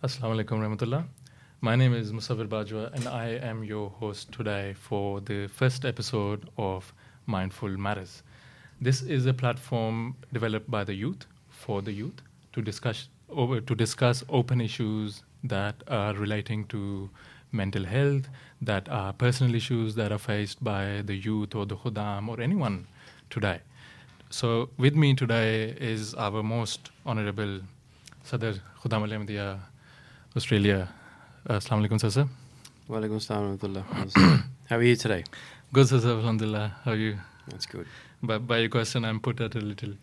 Assalamu alaikum rahmatullah. My name is Musafir Bajwa and I am your host today for the first episode of Mindful Matters. This is a platform developed by the youth for the youth to discuss over to discuss open issues that are relating to mental health, that are personal issues that are faced by the youth or the Khudam or anyone today. So with me today is our most honorable Sadr Khudam Al Ahmadiyya Australia. Uh, Assalamu alaikum, sir. Walaikum assalam. How are you today? Good, sir. Alhamdulillah. How are you? That's good. By, by your question, I'm put at a little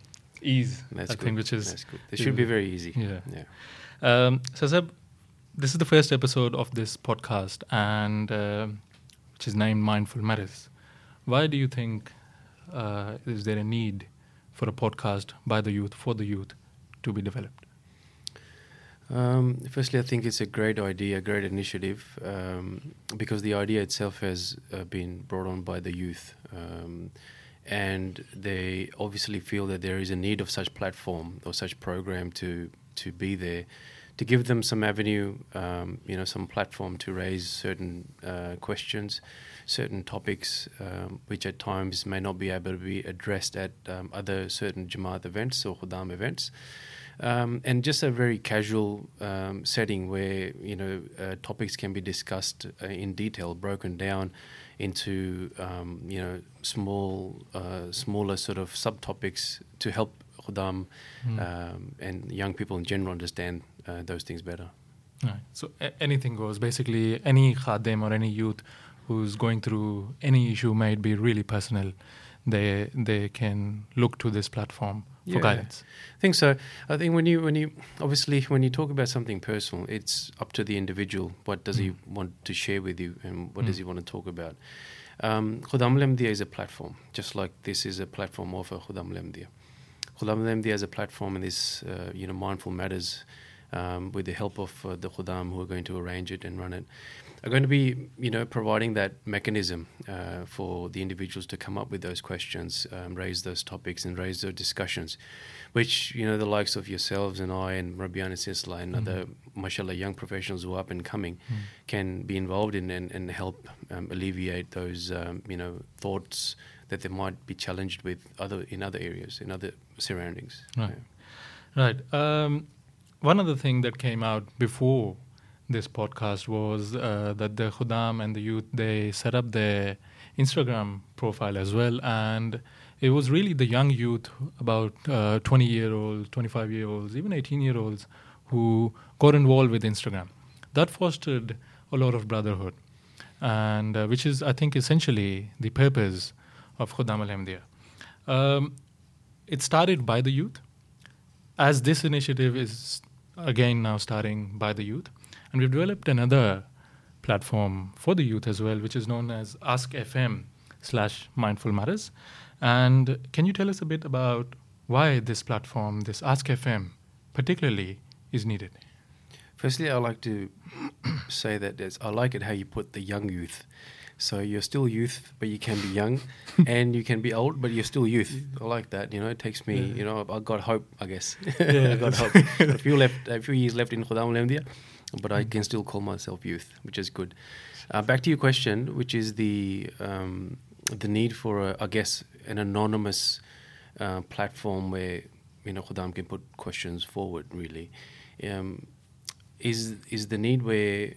ease, That's I good. think, which is That's good. It should be very easy. Yeah. Yeah. Um, so, Seb, this is the first episode of this podcast, and uh, which is named Mindful Matters. Why do you think uh, is there a need for a podcast by the youth for the youth to be developed? Um, firstly, I think it's a great idea, a great initiative, um, because the idea itself has uh, been brought on by the youth, um, and they obviously feel that there is a need of such platform or such program to to be there, to give them some avenue, um, you know, some platform to raise certain uh, questions, certain topics, um, which at times may not be able to be addressed at um, other certain Jamaat events or Khudam events um, and just a very casual um, setting where you know uh, topics can be discussed uh, in detail, broken down into um, you know small, uh, smaller sort of subtopics to help Khudam Hmm. um, and young people in general understand uh, those things better. Right. So a- anything goes. Basically, any khadim or any youth who's going through any issue might be really personal. They they can look to this platform for Yeah. guidance. I think so. I think when you when you obviously when you talk about something personal, it's up to the individual. What does he want to share with you, and what does Mm. he want to talk about? Um, Khudam Al Ahmadiyya is a platform, just like this is a platform of a Khudam Al Ahmadiyya. Khudam Al Ahmadiyya is a platform in this, uh, you know, mindful matters, um, with the help of uh, the Khudam who are going to arrange it and run it, are going to be, you know, providing that mechanism uh, for the individuals to come up with those questions, um, raise those topics, and raise those discussions, which you know the likes of yourselves and I and Rabian and Sisla and other, mashallah, young professionals who are up and coming can be involved in and, and help um, alleviate those, um, you know, thoughts that they might be challenged with other in other areas, in other surroundings. Right. Right. Um, one other thing that came out before this podcast was uh, that the Khudam and the youth they set up their Instagram profile as well, and it was really the young youth, about uh, 20 year olds, 25 year olds, even 18 year olds, who got involved with Instagram. That fostered a lot of brotherhood, and uh, which is, I think, essentially the purpose of Khudam Al Ahmadiyya. Um, it started by the youth as this initiative is again now starting by the youth and we've developed another platform for the youth as well which is known as ask fm slash mindful matters and can you tell us a bit about why this platform this ask fm particularly is needed Firstly, I'd like to say that I like it how you put the young youth. So you're still youth, but you can be young, and you can be old, but you're still youth. I like that. You know, it takes me. You know, I got hope. I guess Yeah. I got hope. A few left, a few years left in Khudam Al Ahmadiyya, but I can still call myself youth, which is good. Uh, back to your question, which is the um, the need for, a, I guess, an anonymous uh, platform where you know Khudam can put questions forward. Really, um, is is the need where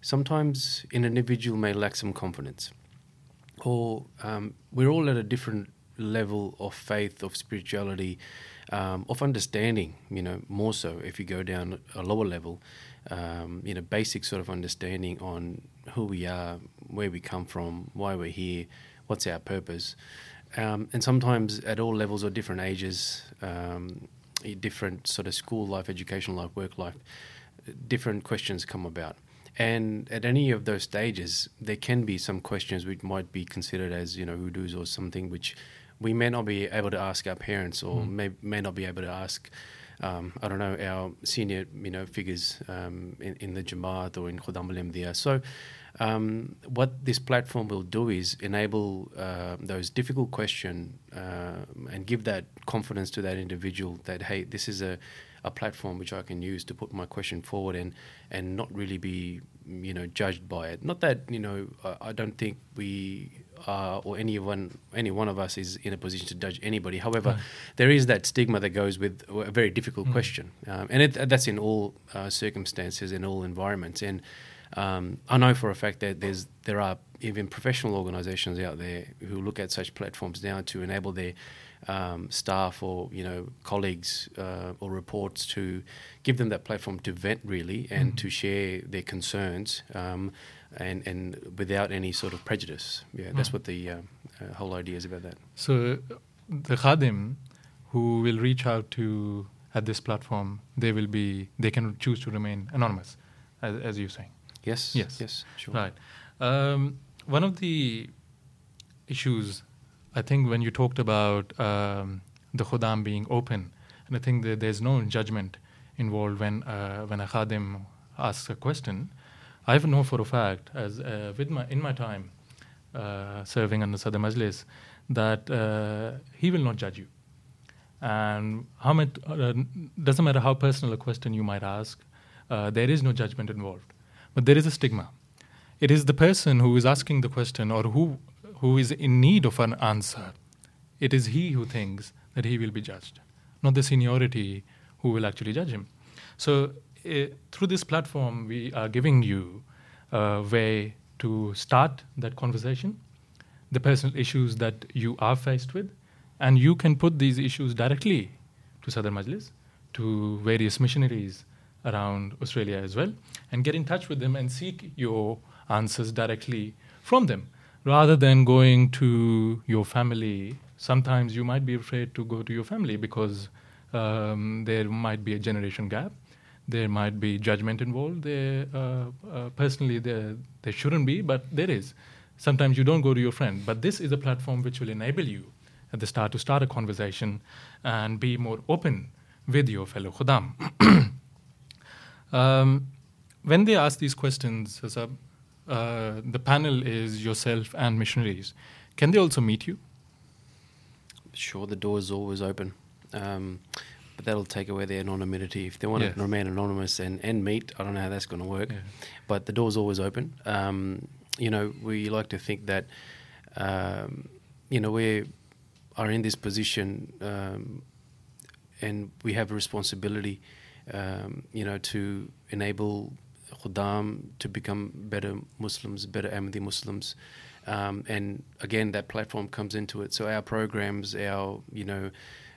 sometimes an individual may lack some confidence, or um, we're all at a different level of faith, of spirituality, um, of understanding. You know, more so if you go down a lower level, um, you know, basic sort of understanding on who we are, where we come from, why we're here, what's our purpose. Um, and sometimes at all levels or different ages, um, different sort of school life, education life, work life, different questions come about. And at any of those stages, there can be some questions which might be considered as, you know, hoodoos or something which we may not be able to ask our parents or may, may not be able to ask, um, I don't know, our senior, you know, figures um, in, in the Jamaat or in Khudam al So um, what this platform will do is enable uh, those difficult questions uh, and give that confidence to that individual that, hey, this is a, a platform which I can use to put my question forward and and not really be you know judged by it. Not that you know I, I don't think we are or anyone any one of us is in a position to judge anybody. However, there is that stigma that goes with a very difficult Mm. question, um, and it, that's in all uh, circumstances in all environments. And um, I know for a fact that there's there are even professional organisations out there who look at such platforms now to enable their um, staff or you know colleagues uh, or reports to give them that platform to vent really and Mhm. to share their concerns um, and and without any sort of prejudice. Yeah, that's Mhm. what the uh, uh, whole idea is about that. So the khadim who will reach out to at this platform, they will be they can choose to remain anonymous, as, as you're saying. Yes. Yes. Yes. Sure. Right. Um, one of the issues, I think, when you talked about um, the khodam being open, and I think that there's no judgment involved when uh, when a khadim asks a question. I know for a fact, as uh, with my in my time uh, serving under Sadr Majlis, that uh, he will not judge you. And how much uh, doesn't matter how personal a question you might ask, uh, there is no judgment involved, but there is a stigma. It is the person who is asking the question or who who is in need of an answer. It is he who thinks that he will be judged, not the seniority who will actually judge him. So uh, through this platform, we are giving you a way to start that conversation, the personal issues that you are faced with, and you can put these issues directly to Sadr Majlis, to various missionaries around Australia as well, and get in touch with them and seek your answers directly from them, rather than going to your family. Sometimes you might be afraid to go to your family because um, there might be a generation gap. There might be judgment involved. There, uh, uh, personally, there there shouldn't be, but there is. Sometimes you don't go to your friend, but this is a platform which will enable you at the start to start a conversation and be more open with your fellow khudam. um, when they ask these questions, Sasab, uh, the panel is yourself and missionaries. Can they also meet you? Sure, the door is always open. Um, but that'll take away their anonymity. If they want to remain anonymous and, and meet, I don't know how that's going to work. Yeah. But the door's always open. Um, you know, we like to think that, um, you know, we are in this position um, and we have a responsibility, um, you know, to enable Khuddam to become better Muslims, better Ahmadi Muslims. Um, and again, that platform comes into it. So our programs, our, you know,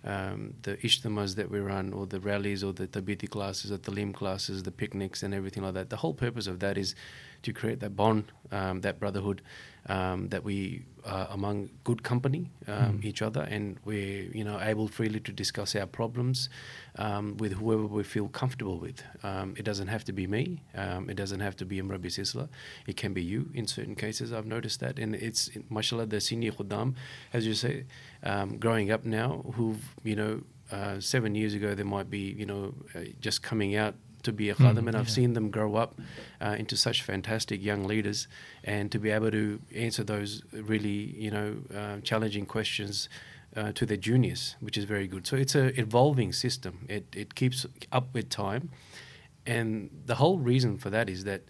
um, the ishtamas that we run, or the rallies, or the tabiti classes, or the lim classes, the picnics, and everything like that. The whole purpose of that is to create that bond, um, that brotherhood, um, that we are among good company, um, Mm. each other, and we're you know able freely to discuss our problems um, with whoever we feel comfortable with. Um, it doesn't have to be me. Um, it doesn't have to be Murabbi Silsila. It can be you in certain cases. I've noticed that, and it's mashallah the senior khuddam, as you say, um, growing up now, who've you know uh, seven years ago they might be you know uh, just coming out to be a Mm, khadim, and I've yeah. seen them grow up uh, into such fantastic young leaders, and to be able to answer those really you know uh, challenging questions uh, to their juniors, which is very good. So it's a evolving system. It it keeps up with time, and the whole reason for that is that.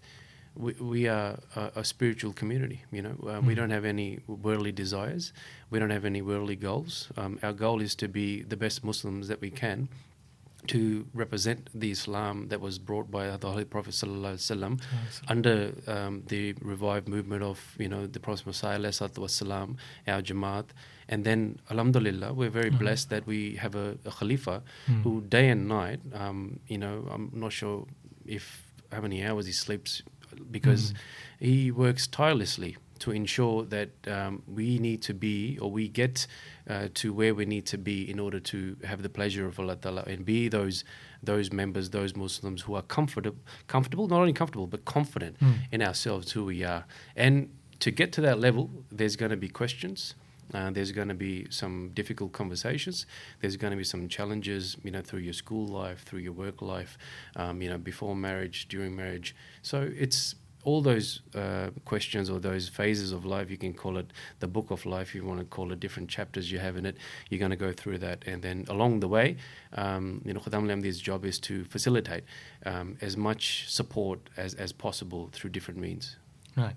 We, we are a, a spiritual community, you know. Uh, We Mm. don't have any worldly desires. We don't have any worldly goals. Um, our goal is to be the best Muslims that we can, to represent the Islam that was brought by the Holy Prophet sallallahu alaihi wasallam under um, the revived movement of you know the Promised Messiah wasalam, our Jamaat, and then Alhamdulillah, we're very Mhm. blessed that we have a, a Khalifa Mm. who day and night, um, you know, I'm not sure if how many hours he sleeps because Mm. he works tirelessly to ensure that um, we need to be or we get uh, to where we need to be in order to have the pleasure of Allah Ta'ala and be those those members, those Muslims who are comfortable, comfortable, not only comfortable but confident Mm. in ourselves, who we are. And to get to that level, there's going to be questions. Uh, there's going to be some difficult conversations. There's going to be some challenges, you know, through your school life, through your work life, um, you know, before marriage, during marriage. So it's all those uh, questions or those phases of life, you can call it the book of life, you want to call it different chapters you have in it, you're going to go through that. And then along the way, um, you know, Khuddam al job is to facilitate um, as much support as, as possible through different means. Right.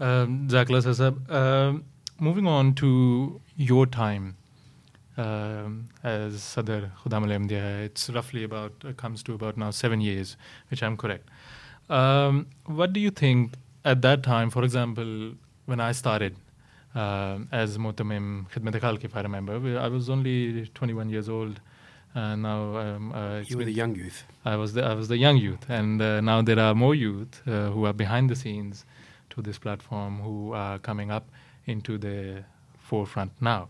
Um, um, moving on to your time um, as Sadr Khuddam al it's roughly about, uh, comes to about now seven years, which I'm correct. Um, what do you think at that time, for example, when I started uh, as Motamim Khidmat Khalq, if I remember, I was only 21 years old. Uh, now um, uh, you were the young youth. I was the I was the young youth, and uh, now there are more youth uh, who are behind the scenes to this platform who are coming up into the forefront now.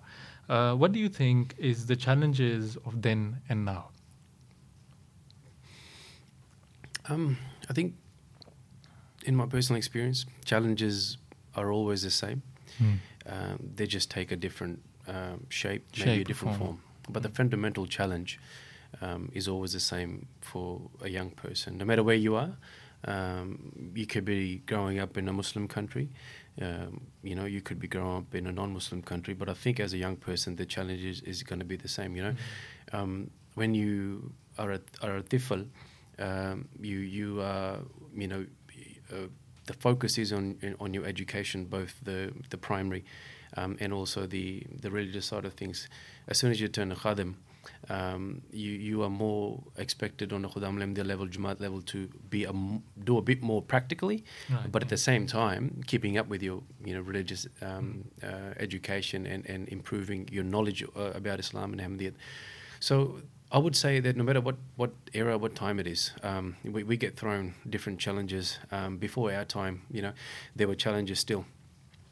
Uh, what do you think is the challenges of then and now? Um, I think in my personal experience, challenges are always the same. Mm. Um, they just take a different um, shape, shape, maybe a different form. form. But the fundamental challenge um, is always the same for a young person. No matter where you are, um, you could be growing up in a Muslim country, um, you know, you could be growing up in a non-Muslim country. But I think as a young person, the challenge is, is going to be the same. You know. Um, when you are a, are a tifl, you you are you know uh, the focus is on on your education, both the the primary um, and also the the religious side of things. As soon as you turn a khadim, um, you you are more expected on a khuddam lemdia level, Jamaat level to be a, do a bit more practically, right. but at the same time keeping up with your you know religious um, uh, education and, and improving your knowledge uh, about Islam and Ahmadiyyat. So I would say that no matter what, what era, what time it is, um, we, we get thrown different challenges. Um, before our time, you know, there were challenges still.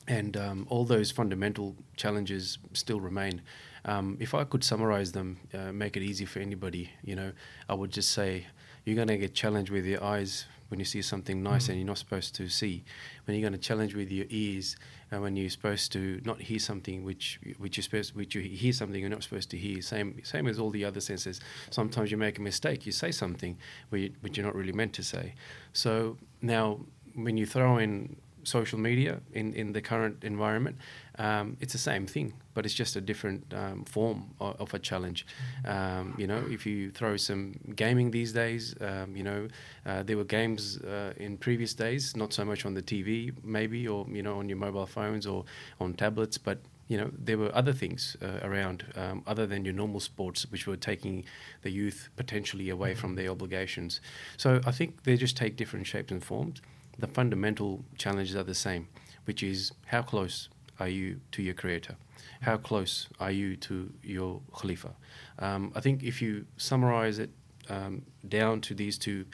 And um, all those fundamental challenges still remain. Um, if I could summarize them, uh, make it easy for anybody, you know, I would just say you're going to get challenged with your eyes when you see something nice mm. and you're not supposed to see. When you're going to challenge with your ears uh, when you're supposed to not hear something which which you're supposed which you hear something you're not supposed to hear. Same same as all the other senses. Sometimes you make a mistake. You say something which you're not really meant to say. So now when you throw in social media in, in the current environment, um, it's the same thing, but it's just a different um, form of, of, a challenge. Um, you know, if you throw some gaming these days, um, you know, uh, there were games uh, in previous days, not so much on the TV, maybe, or you know, on your mobile phones or on tablets, but you know, there were other things uh, around um, other than your normal sports, which were taking the youth potentially away from their obligations. So I think they just take different shapes and forms the fundamental challenges are the same, which is how close are you to your creator? How close are you to your Khalifa? Um, I think if you summarize it um, down to these two,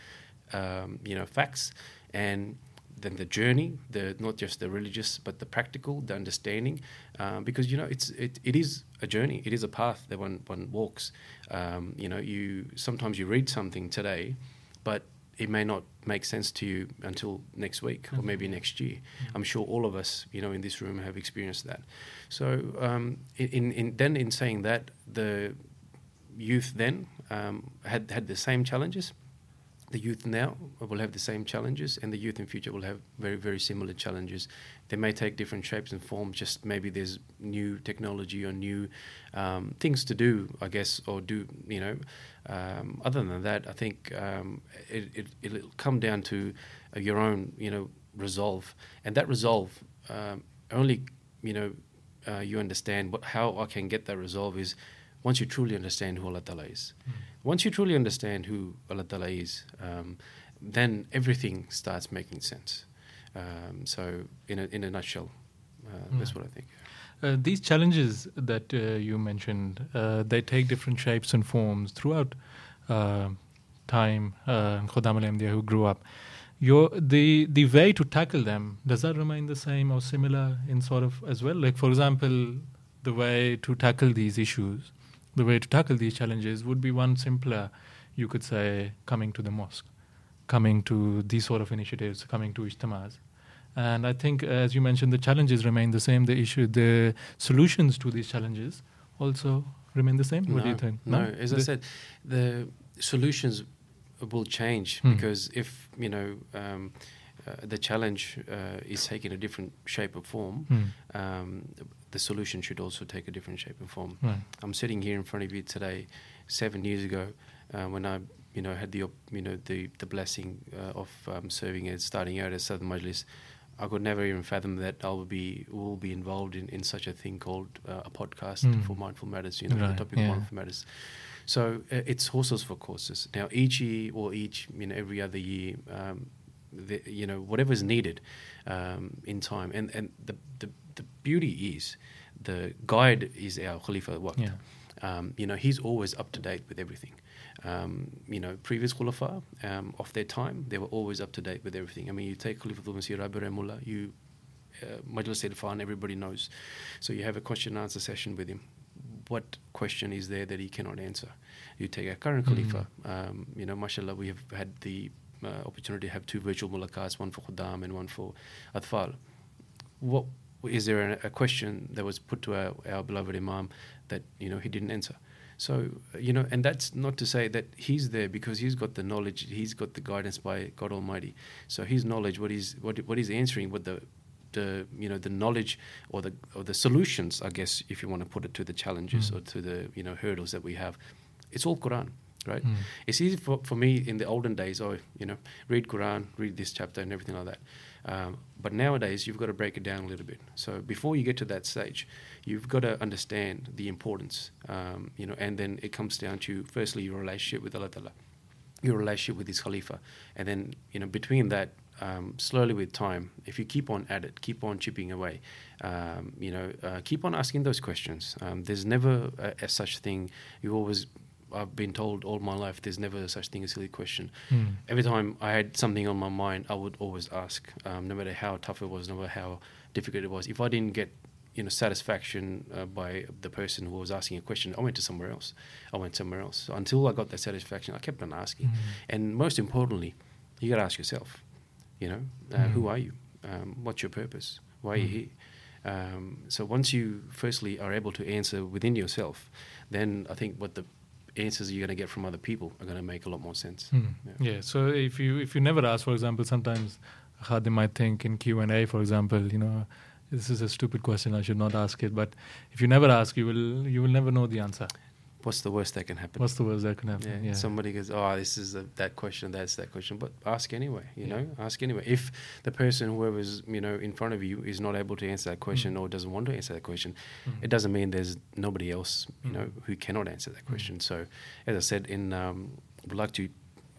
um, you know, facts, and then the journey, the not just the religious but the practical, the understanding, um, because you know it's it, it is a journey, it is a path that one one walks. Um, you know, you sometimes you read something today, but it may not make sense to you until next week mm-hmm. or maybe next year. Mm-hmm. I'm sure all of us, you know, in this room have experienced that. So, um, in, in, then in saying that, the youth then um, had had the same challenges the youth now will have the same challenges, and the youth in future will have very, very similar challenges. They may take different shapes and forms. Just maybe there's new technology or new um, things to do, I guess, or do you know. Um, other than that, I think um, it, it it'll come down to uh, your own, you know, resolve, and that resolve um, only, you know, uh, you understand what how I can get that resolve is once you truly understand who Allah Ta'ala is. Mm. Once you truly understand who Allah Ta'ala is, um, then everything starts making sense. Um, so, in a, in a nutshell, uh, mm. that's what I think. Uh, these challenges that uh, you mentioned, uh, they take different shapes and forms throughout uh, time. Uh, Khuddam al who grew up, your the the way to tackle them does that remain the same or similar in sort of as well? Like for example, the way to tackle these issues the way to tackle these challenges would be one simpler, you could say, coming to the mosque, coming to these sort of initiatives, coming to ijtimas. And I think, as you mentioned, the challenges remain the same. The issue, the solutions to these challenges also remain the same. What no, do you think? No, no? as the I said, the solutions will change hmm. because if you know. Um, uh, the challenge uh, is taking a different shape or form, Mm. um, the solution should also take a different shape and form. Right. I'm sitting here in front of you today, seven years ago, uh, when I, you know, had the, you know, the the blessing uh, of um, serving as starting out as Sadr Majlis. I could never even fathom that I will be will be involved in, in such a thing called uh, a podcast Mm. for mindful matters. You know, Right, the topic yeah. of mindful matters. So uh, it's horses for courses. Now each year or each, you know, every other year, um, the, you know, whatever is needed um, in time, and and the the beauty is the guide is our Khalifa Waqt. Yeah. Um, you know, he's always up to date with everything. Um, you know, previous Khulafa um, of their time, they were always up to date with everything. I mean, you take Khalifa al-Masih Rahimullah, you, uh, Majlis Irfan, everybody knows. So you have a question and answer session with him. What question is there that he cannot answer? You take our current Mm. Khalifa, um, you know, mashallah, we have had the uh, opportunity to have two virtual mulaqats, one for Khuddam and one for Atfal. What is there a, a question that was put to our, our beloved Imam that you know he didn't answer? So you know, and that's not to say that he's there because he's got the knowledge, he's got the guidance by God Almighty. So his knowledge, what he's what what he's answering, what the the you know the knowledge or the or the solutions, I guess, if you want to put it to the challenges Mm. or to the you know hurdles that we have, it's all Quran, right? Mm. It's easy for, for me in the olden days, oh, you know, read Quran, read this chapter and everything like that. Um, but nowadays, you've got to break it down a little bit. So before you get to that stage, you've got to understand the importance, um, you know, and then it comes down to firstly your relationship with Allah Ta'ala, your relationship with His Khalifa, and then you know between that, um, slowly with time, if you keep on at it, keep on chipping away, um, you know, uh, keep on asking those questions. Um, there's never a, a such thing. You always I've been told all my life there's never such thing as a silly question. Mm. Every time I had something on my mind, I would always ask, um, no matter how tough it was, no matter how difficult it was. If I didn't get you know satisfaction uh, by the person who was asking a question, I went to somewhere else. I went somewhere else. So until I got that satisfaction, I kept on asking. Mm. And most importantly, you got to ask yourself, you know, uh, Mm. who are you? Um, what's your purpose? Why are you Mm. here? Um, so once you firstly are able to answer within yourself, then I think what the answers you're going to get from other people are going to make a lot more sense. Mm. Yeah. Yeah. So if you if you never ask, for example, sometimes Khadim might think in Q and A, for example, you know, this is a stupid question. I should not ask it. But if you never ask, you will you will never know the answer. What's the worst that can happen? What's the worst that can happen? Yeah. Somebody goes, oh, this is a, that question, that's that question, but ask anyway. You Yeah. know, ask anyway. If the person, whoever's you know in front of you, is not able to answer that question Mm. or doesn't want to answer that question, Mm. it doesn't mean there's nobody else you Mm. know who cannot answer that Mm. question. So, as I said, in um, we'd like to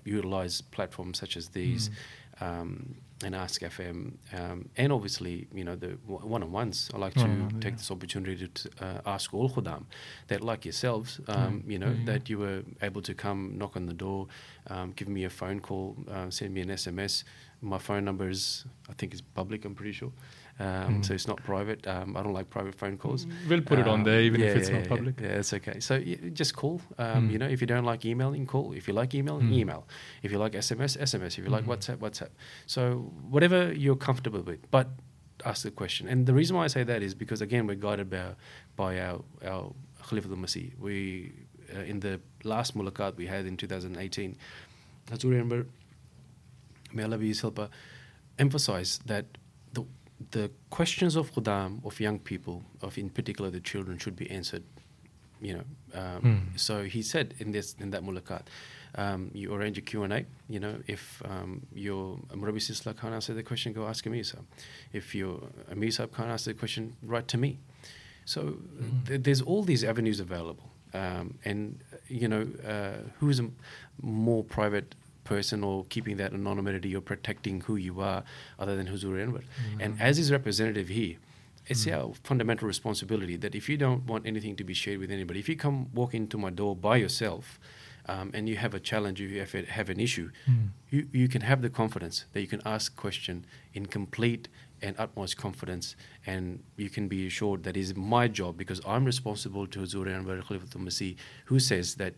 utilize platforms such as these. Mm. um, and Ask FM, um, and obviously, you know, the one on ones. I like to take yeah. this opportunity to uh, ask all Khudam that, like yourselves, um, Mm, you know, there that you were able to come knock on the door, um, give me a phone call, uh, send me an SMS. My phone number is, I think, is public. I'm pretty sure, Mm. so it's not private. Um, I don't like private phone calls. We'll put it on there, even yeah, if it's yeah, not public. Yeah, it's okay. So just call. Um, Mm. You know, if you don't like emailing, call. If you like emailing, Mm. email. If you like SMS, SMS. If you like Mm. WhatsApp, WhatsApp. So whatever you're comfortable with, but ask the question. And the reason why I say that is because again we're guided by by our our Khalifa al-Masih. We uh, in the last mulaqat we had in 2018, Huzur Anwar, may Allah be his helper, emphasized that the questions of Khudam of young people, of in particular the children, should be answered. You know, um, Hmm. so he said in this in that mulaqat, um, you arrange a Q and A. You know, if um, your Murabbi Silsila can't answer the question, go ask Amir Sahib. If your Amir Sahib can't answer the question, write to me. So Mhm. th- there's all these avenues available, um, and uh, you know, uh, who's a m- more private person or keeping that anonymity or protecting who you are, other than Huzur Anwar. And Mhm. as his representative here, it's Mm. our fundamental responsibility that if you don't want anything to be shared with anybody, if you come walk into my door by yourself um, and you have a challenge, if you have, have an issue, Mm. you, you can have the confidence that you can ask question in complete and utmost confidence, and you can be assured that is my job because I'm responsible to Huzur Anwar Khalifatul Masih, who says that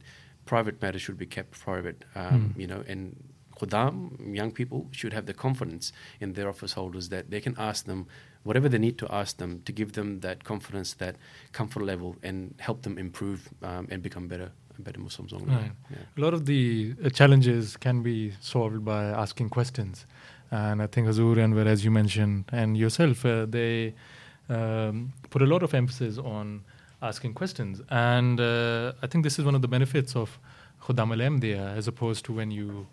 private matters should be kept private, um, Mm. you know, and Khudam, young people, should have the confidence in their office holders that they can ask them whatever they need to ask them to give them that confidence, that comfort level, and help them improve um, and become better, better Muslims. way. Right. Yeah. A lot of the uh, challenges can be solved by asking questions. And I think Huzur Anwar, as you mentioned, and yourself, uh, they um, put a lot of emphasis on asking questions. And uh, I think this is one of the benefits of Khuddam al as opposed to when you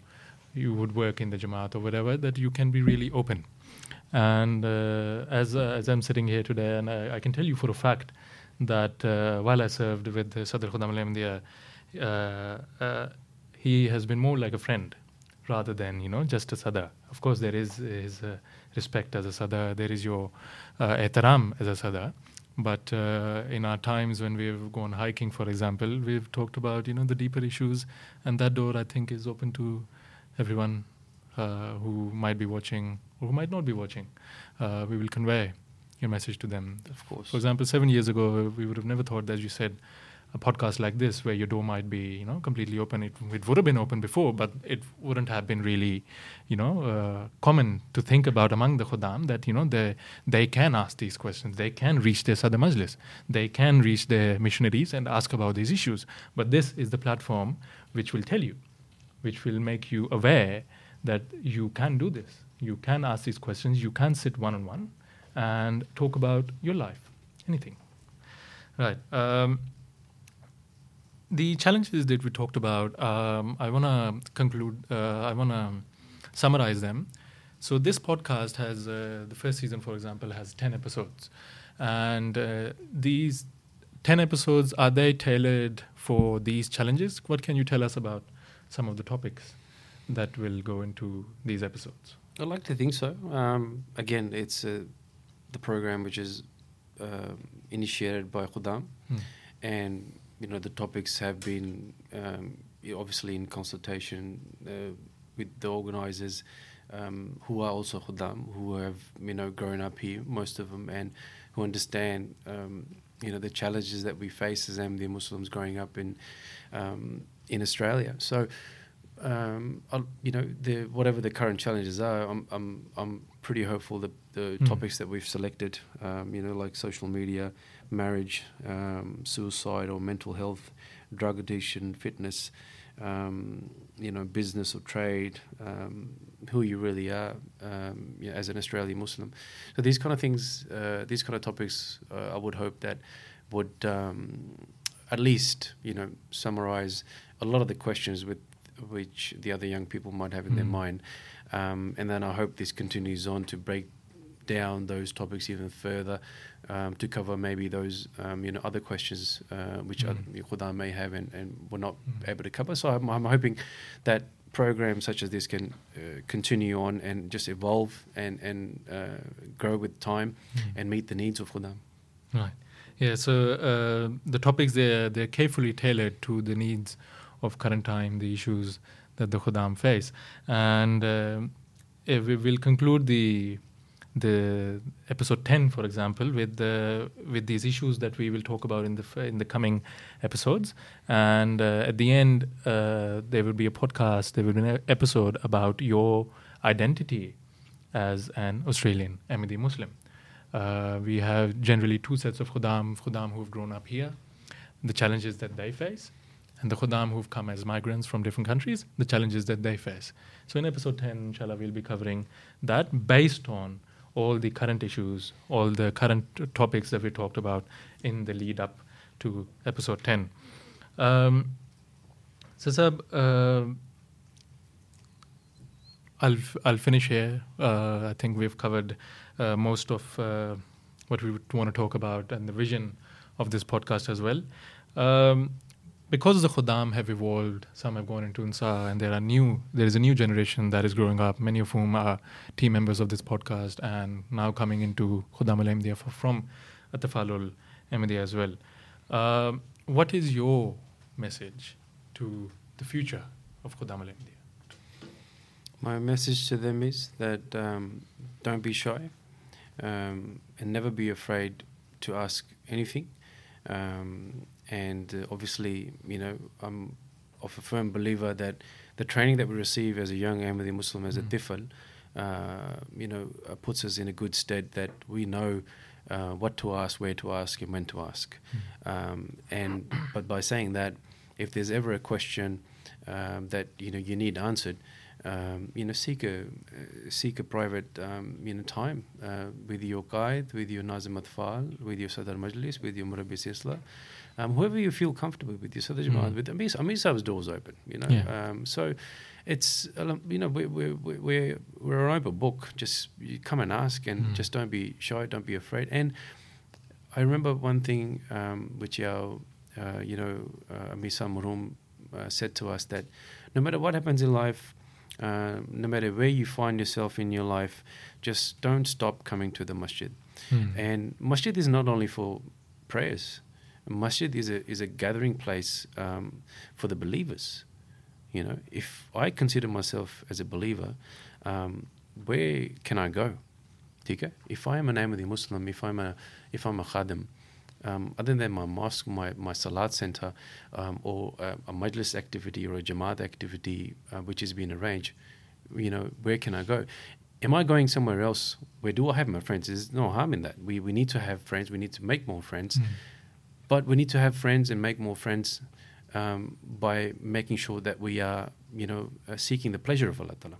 you would work in the Jamaat or whatever, that you can be really open. And uh, as, uh, as I'm sitting here today, and I, I, can tell you for a fact that uh, while I served with Sadr Khuddam al uh, uh, he has been more like a friend rather than you know just a sadar. Of course, there is his uh, respect as a sadar. There is your uh, ehtaram as a sadar. But uh, in our times when we've gone hiking, for example, we've talked about you know the deeper issues, and that door I think is open to everyone uh, who might be watching or who might not be watching. Uh, we will convey your message to them. Of course. For example, seven years ago, we would have never thought, as you said, a podcast like this where your door might be you know completely open. It, it would have been open before but it wouldn't have been really you know uh, common to think about among the khuddam that you know they they can ask these questions. They can reach their sadr majlis. They can reach their missionaries and ask about these issues. But this is the platform which will tell you which will make you aware that you can do this. You can ask these questions. You can sit one on one and talk about your life. Anything. Right. Um, the challenges that we talked about, um, I want to conclude, uh, I want to summarize them. So, this podcast has, uh, the first season, for example, has 10 episodes. And uh, these 10 episodes, are they tailored for these challenges? What can you tell us about some of the topics that will go into these episodes? I'd like to think so. Um, again, it's uh, the program which is uh, initiated by Khuddam. Hmm. And you know the topics have been um, obviously in consultation uh, with the organisers um, who are also khuddam who have you know grown up here most of them and who understand um, you know the challenges that we face as Ahmadi Muslims growing up in um, in Australia so um, you know the whatever the current challenges are I'm I'm, I'm pretty hopeful that the mm. topics that we've selected um, you know like social media marriage, um, suicide or mental health, drug addiction, fitness, um, you know, business or trade, um, who you really are um, you know, as an Australian Muslim. So these kind of things, uh, these kind of topics, uh, I would hope that would um, at least, you know, summarize a lot of the questions with which the other young people might have in mm. their mind. Um, and then I hope this continues on to break down those topics even further um, to cover maybe those um, you know other questions uh, which mm. other may have and, and we're not mm. able to cover. So I'm, I'm, hoping that programs such as this can uh, continue on and just evolve and and uh, grow with time mm. and meet the needs of Khuddam. Right. Yeah. So uh, the topics they're they're carefully tailored to the needs of current time, the issues that the Khuddam face, and uh, we will conclude the the episode 10 for example with the with these issues that we will talk about in the in the coming episodes. And uh, at the end uh, there will be a podcast there will be an episode about your identity as an Australian Ahmadi Muslim. Uh, we have generally two sets of khuddam khuddam who've grown up here the challenges that they face and the khuddam who've come as migrants from different countries the challenges that they face. So in episode 10 inshallah we'll be covering that based on all the current issues, all the current topics that we talked about in the lead up to episode 10. Um, so, Sab, uh, I'll, I'll finish here. Uh, I think we've covered uh, most of uh, what we want to talk about and the vision of this podcast as well. Um, because the Khuddam have evolved, some have gone into Insa, and there are new. There is a new generation that is growing up. Many of whom are team members of this podcast, and now coming into Khuddam al Ahmadiyya from Atafalul Ahmadiyya as well. Uh, what is your message to the future of Khuddam al Ahmadiyya? My message to them is that um, don't be shy, um, and never be afraid to ask anything. Um, and uh, obviously, you know, I'm of a firm believer that the training that we receive as a young Ahmadi Muslim, as mm. a tifl, uh, you know, uh, puts us in a good stead that we know uh, what to ask, where to ask, and when to ask. Mm. Um, and but by saying that, if there's ever a question um, that you know you need answered, um, you know, seek a uh, seek a private um, you know time uh, with your guide, with your Nazim Atfal, with your Sadar Majlis, with your Murabbi Silsila, um, whoever you feel comfortable with, your Sadar Jamaat, Mm. with Amir, Amir Saab's doors open, you know. Yeah. Um, so it's uh, you know we're we're we're we're an open book. Just you come and ask, and Mm. just don't be shy, don't be afraid. And I remember one thing um, which our uh, you know uh, Amisa Murum uh, said to us that no matter what happens in life, uh, no matter where you find yourself in your life, just don't stop coming to the masjid. Hmm. And masjid is not only for prayers. Masjid is a is a gathering place um, for the believers. You know, if I consider myself as a believer, um, where can I go? Tika, if I am a Ahmadi Muslim, if I'm a if I'm a khadim, um, other than my mosque, my, my salat center, um, or a, a majlis activity or a jamaat activity uh, which has been arranged, you know, where can I go? Am I going somewhere else? Where do I have my friends? There's no harm in that. We, we need to have friends. We need to make more friends. Mm. But we need to have friends and make more friends um, by making sure that we are, you know, uh, seeking the pleasure of Allah Ta'ala.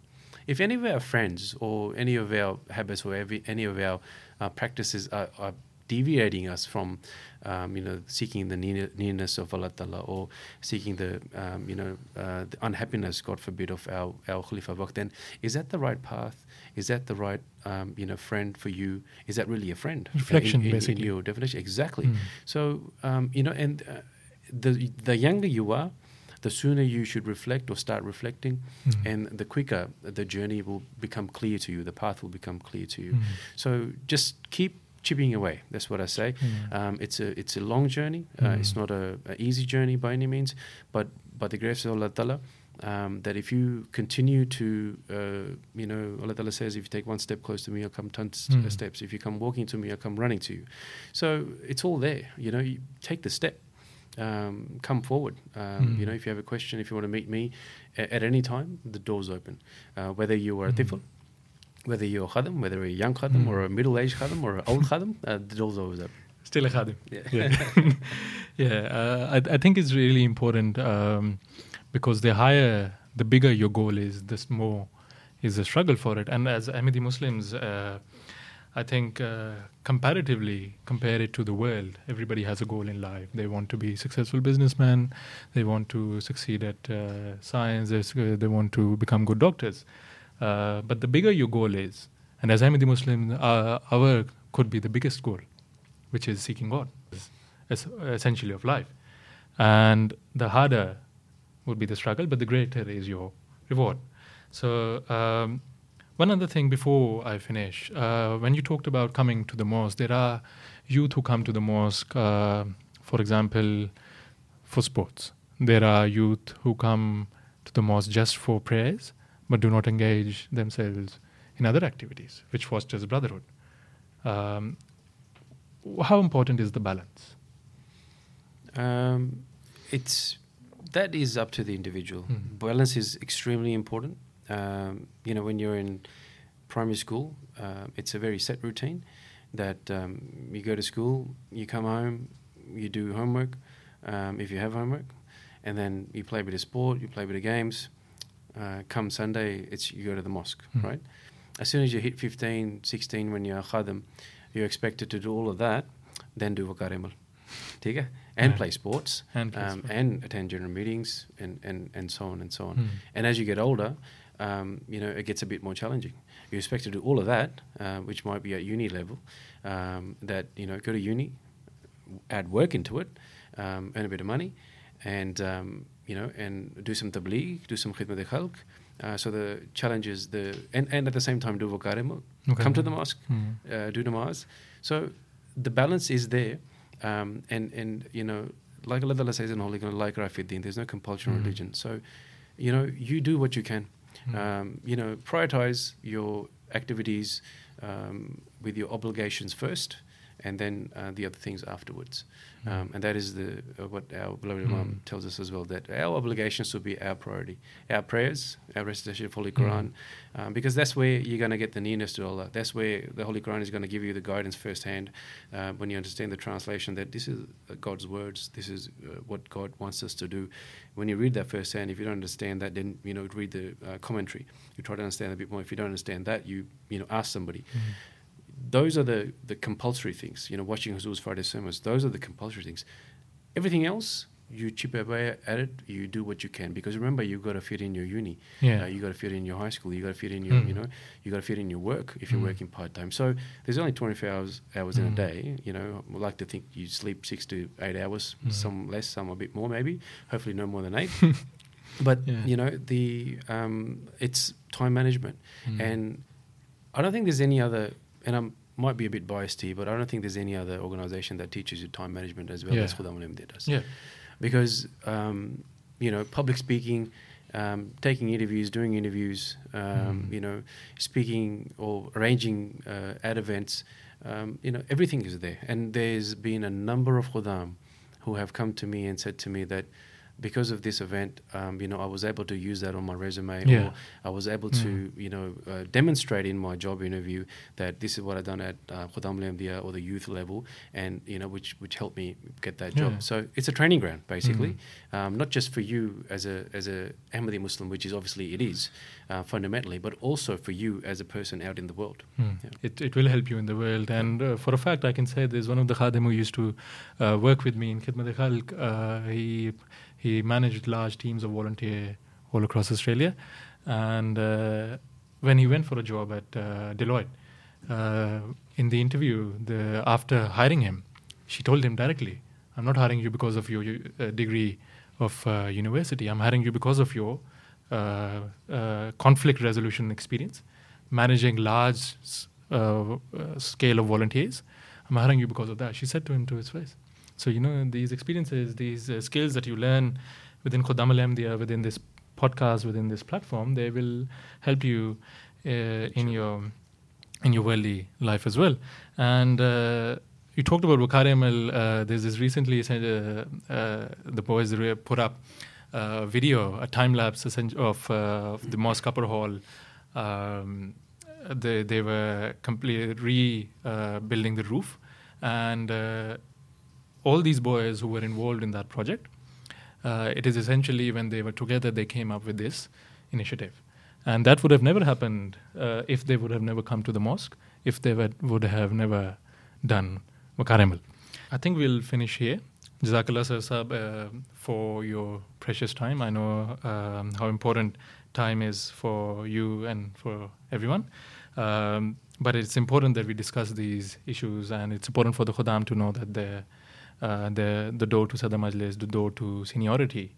If any of our friends or any of our habits or every, any of our uh, practices are, are deviating us from, um, you know, seeking the near- nearness of Allah Ta'ala or seeking the, um, you know, uh, the unhappiness, God forbid, of our, our Khalifa Waqt, then is that the right path? Is that the right, um, you know, friend for you? Is that really a friend? Reflection, in, in, in your definition, exactly. Mm. So um, you know, and uh, the the younger you are, the sooner you should reflect or start reflecting, Mm. and the quicker the journey will become clear to you. The path will become clear to you. Mm. So just keep chipping away. That's what I say. Mm. Um, it's a it's a long journey. Uh, It's Mm. not a, a easy journey by any means, but by the grace of Allah Ta'ala. Um, that if you continue to, uh, you know, Allah Ta'ala says, if you take one step close to me, I'll come 10 st- Mm. steps. If you come walking to me, I'll come running to you. So it's all there. You know, you take the step. Um, come forward. Um, Mm. You know, if you have a question, if you want to meet me a- at any time, the door's open. Uh, whether you are a tifl, whether you're a khadim, whether you're a young khadim Mm. or a middle-aged khadim or an old khadim, uh, the door's always open. Still a khadim. Yeah. Yeah, yeah. Uh, I, I think it's really important um, because the higher, the bigger your goal is, the more is a struggle for it. And as Ahmadi Muslims, uh, I think uh, comparatively, compare it to the world, everybody has a goal in life. They want to be successful businessmen. They want to succeed at uh, science. They want to become good doctors. Uh, but the bigger your goal is, and as Ahmadi Muslims, uh, our could be the biggest goal, which is seeking God, es- essentially of life. And the harder would be the struggle, but the greater is your reward. So, um, one other thing before I finish, uh, when you talked about coming to the mosque, there are youth who come to the mosque, uh, for example, for sports. There are youth who come to the mosque just for prayers, but do not engage themselves in other activities, which fosters brotherhood. Um, how important is the balance? Um, it's that is up to the individual. Mm. Balance is extremely important. Um, you know, when you're in primary school, uh, it's a very set routine that um, you go to school, you come home, you do homework, um, if you have homework, and then you play a bit of sport, you play a bit of games uh, come Sunday, it's you go to the mosque, mm. right? As soon as you hit 15, 16, when you're a khadim, you're expected to do all of that, then do wakarimul. emal. And, play sports and, play um, and attend general meetings and, and, and so on and so on. Mm. And as you get older, um, you know, it gets a bit more challenging. You're expected to do all of that, uh, which might be at uni level, um, that, you know, go to uni, add work into it, um, earn a bit of money, and um, you know, and do some tabligh, do some khidmat al-khalq. Uh, so the challenge is the, and, and at the same time do wakarim, Okay. come to the mosque, Hmm. uh, do namaz. So the balance is there, um, and and you know, like Allah Ta'ala says in Holy Quran, like Rafiddin, there's no compulsion Mhm. religion. So, you know, you do what you can. Mm. Um, you know, prioritize your activities um, with your obligations first, and then uh, the other things afterwards. Mm. Um, and that is the uh, what our beloved Mm. Imam tells us as well that our obligations should be our priority, our prayers, our recitation of Holy Mm. Quran, um, because that's where you're going to get the nearness to Allah. That's where the Holy Quran is going to give you the guidance firsthand uh, when you understand the translation that this is uh, God's words, this is uh, what God wants us to do. When you read that firsthand, if you don't understand that, then you know read the uh, commentary. You try to understand a bit more. If you don't understand that, you you know ask somebody Mm. Those are the, the compulsory things. You know, watching Huzur's Friday sermons, those are the compulsory things. Everything else, you chip away at it, you do what you can. Because remember, you've got to fit in your uni. Yeah. Uh, you got to fit in your high school. You got to fit in your, Mm. you know, you got to fit in your work if you're Mm. working part time. So there's only 24 hours hours in a Mm. day. You know, I like to think you sleep six to eight hours, Mm. some less, some a bit more, maybe. Hopefully, no more than eight. but Yeah. you know, the um, it's time management, Mm. and I don't think there's any other. And I might be a bit biased here, but I don't think there's any other organisation that teaches you time management as well Yeah. as Khudam al does Yeah. because um, you know public speaking, um, taking interviews, doing interviews, um, Mm. you know, speaking or arranging uh, at events, um, you know, everything is there. And there's been a number of khudam who have come to me and said to me that because of this event, um, you know, I was able to use that on my resume, Yeah. or I was able to, Mm. you know, uh, demonstrate in my job interview that this is what I've done at uh, Khudam Al Ahmadiyya or the youth level, and you know, which which helped me get that Yeah. job. So it's a training ground, basically, Mm. um, not just for you as a as a Ahmadi Muslim, which is obviously it is uh, fundamentally, but also for you as a person out in the world. Hmm. Yeah. It, it will help you in the world. And uh, for a fact, I can say there's one of the khadim who used to uh, work with me in Khidmat Khalq. Uh, he, he managed large teams of volunteer all across Australia. And uh, when he went for a job at uh, Deloitte, uh, in the interview, the, after hiring him, she told him directly, I'm not hiring you because of your uh, degree of uh, university. I'm hiring you because of your uh, conflict resolution experience, managing large scale of volunteers. I'm hiring you because of that. She said to him to his face. So, you know, these experiences, these uh, skills that you learn within Khudam within this podcast, within this platform, they will help you uh, in your in your worldly life as well. And uh, you talked about Waqar-e-Amal. Uh, there's this recently uh, uh, the boys put up a video, a time lapse of, uh, of the mosque upper hall. Um, they, they were completely rebuilding the roof, and uh, all these boys who were involved in that project. Uh, it is essentially when they were together, they came up with this initiative. And that would have never happened uh, if they would have never come to the mosque, if they would, would have never done Waqar-e-Amal. I think we'll finish here. Jazakallah sir uh, for your precious time. I know um, how important time is for you and for everyone. Um, but it's important that we discuss these issues, and it's important for the Khuddam to know that the, uh, the, the door to Sadr Majlis, the door to seniority,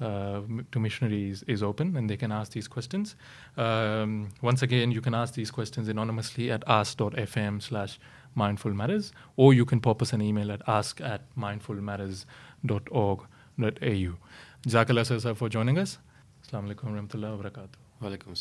uh, to missionaries is open and they can ask these questions. Um, once again, you can ask these questions anonymously at ask.fm slash mindful matters or you can pop us an email at ask at mindfulmatters.org.au. Jazakallah sir for joining us. Assalamu alaikum wa rahmatullahi wa alaikum